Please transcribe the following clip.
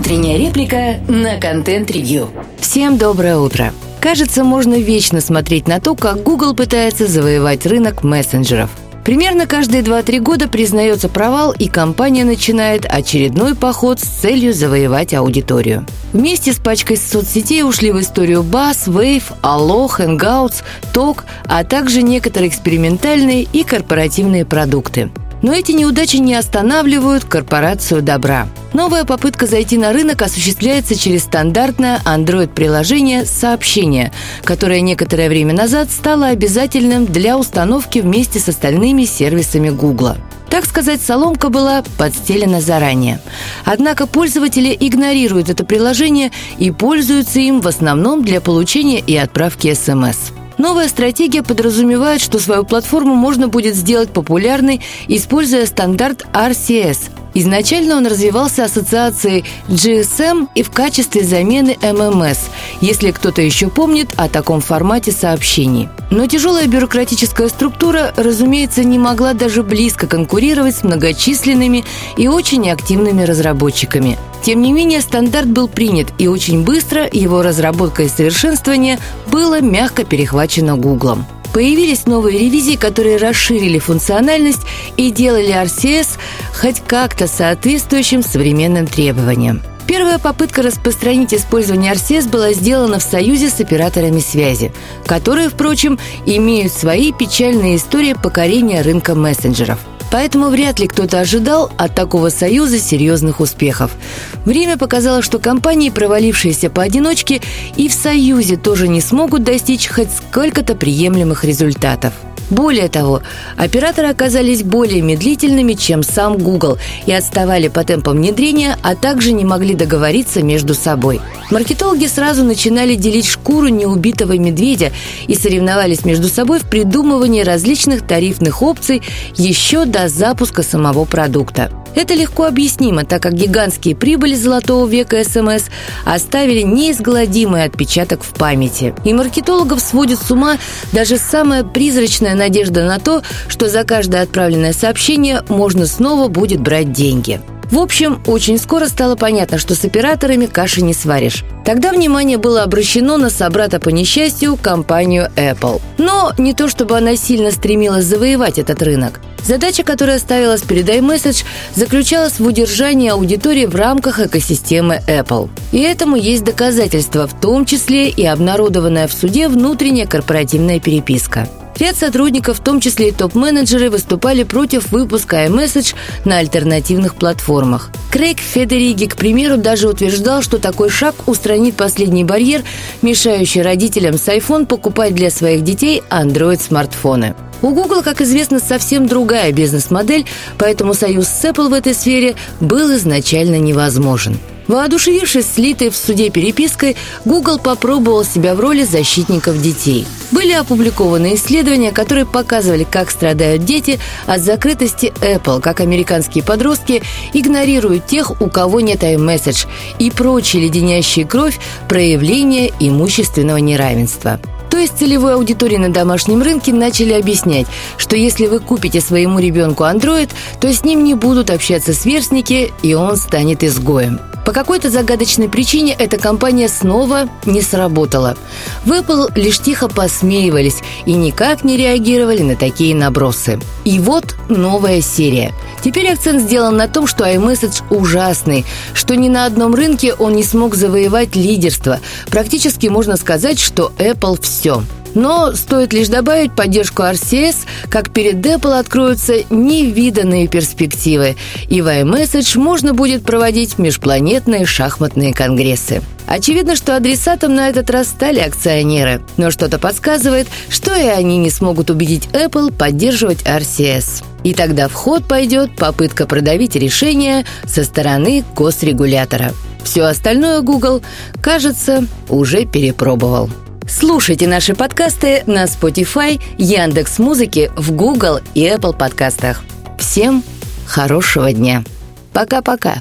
Утренняя реплика на контент-ревью. Всем доброе утро. Кажется, можно вечно смотреть на то, как Google пытается завоевать рынок мессенджеров. Примерно каждые 2-3 года признается провал, и компания начинает очередной поход с целью завоевать аудиторию. Вместе с пачкой соцсетей ушли в историю Buzz, Wave, Allo, Hangouts, Talk, а также некоторые экспериментальные и корпоративные продукты. Но эти неудачи не останавливают корпорацию добра. Новая попытка зайти на рынок осуществляется через стандартное Android-приложение «Сообщение», которое некоторое время назад стало обязательным для установки вместе с остальными сервисами Google. Так сказать, соломка была подстелена заранее. Однако пользователи игнорируют это приложение и пользуются им в основном для получения и отправки смс. Новая стратегия подразумевает, что свою платформу можно будет сделать популярной, используя стандарт RCS Изначально он развивался ассоциацией GSM и в качестве замены MMS, если кто-то еще помнит о таком формате сообщений. Но тяжелая бюрократическая структура, разумеется, не могла даже близко конкурировать с многочисленными и очень активными разработчиками. Тем не менее, стандарт был принят, и очень быстро его разработка и совершенствование было мягко перехвачено Гуглом. Появились новые ревизии, которые расширили функциональность и делали RCS хоть как-то соответствующим современным требованиям. Первая попытка распространить использование RCS была сделана в союзе с операторами связи, которые, впрочем, имеют свои печальные истории покорения рынка мессенджеров. Поэтому вряд ли кто-то ожидал от такого союза серьезных успехов. Время показало, что компании, провалившиеся поодиночке, и в союзе тоже не смогут достичь хоть сколько-то приемлемых результатов – более того, операторы оказались более медлительными, чем сам Google и отставали по темпам внедрения, а также не могли договориться между собой. Маркетологи сразу начинали делить шкуру неубитого медведя и соревновались между собой в придумывании различных тарифных опций еще до запуска самого продукта. Это легко объяснимо, так как гигантские прибыли золотого века СМС оставили неизгладимый отпечаток в памяти. И маркетологов сводит с ума даже самая призрачная надежда на то, что за каждое отправленное сообщение можно снова будет брать деньги. В общем, очень скоро стало понятно, что с операторами каши не сваришь. Тогда внимание было обращено на собрата по несчастью компанию Apple. Но не то чтобы она сильно стремилась завоевать этот рынок. Задача, которая ставилась перед iMessage, заключалась в удержании аудитории в рамках экосистемы Apple. И этому есть доказательства, в том числе и обнародованная в суде внутренняя корпоративная переписка. Ряд сотрудников, в том числе и топ-менеджеры, выступали против выпуска iMessage на альтернативных платформах. Крейг Федериги, к примеру, даже утверждал, что такой шаг устранит последний барьер, мешающий родителям с iPhone покупать для своих детей Android-смартфоны. У Google, как известно, совсем другая бизнес-модель, поэтому союз с Apple в этой сфере был изначально невозможен. Воодушевившись слитой в суде перепиской, Google попробовал себя в роли защитников детей. Были опубликованы исследования, которые показывали, как страдают дети от закрытости Apple, как американские подростки игнорируют тех, у кого нет iMessage и прочие леденящие кровь проявления имущественного неравенства. То есть целевой аудитории на домашнем рынке начали объяснять, что если вы купите своему ребенку Android, то с ним не будут общаться сверстники, и он станет изгоем. По какой-то загадочной причине эта компания снова не сработала. В Apple лишь тихо посмеивались и никак не реагировали на такие набросы. И вот новая серия. Теперь акцент сделан на том, что iMessage ужасный, что ни на одном рынке он не смог завоевать лидерство. Практически можно сказать, что Apple все. Но стоит лишь добавить поддержку RCS, как перед Apple откроются невиданные перспективы, и в iMessage можно будет проводить межпланетные шахматные конгрессы. Очевидно, что адресатом на этот раз стали акционеры, но что-то подсказывает, что и они не смогут убедить Apple поддерживать RCS. И тогда в ход пойдет попытка продавить решение со стороны госрегулятора. Все остальное Google, кажется, уже перепробовал. Слушайте наши подкасты на Spotify, Яндекс Музыки, в Google и Apple подкастах. Всем хорошего дня. Пока-пока.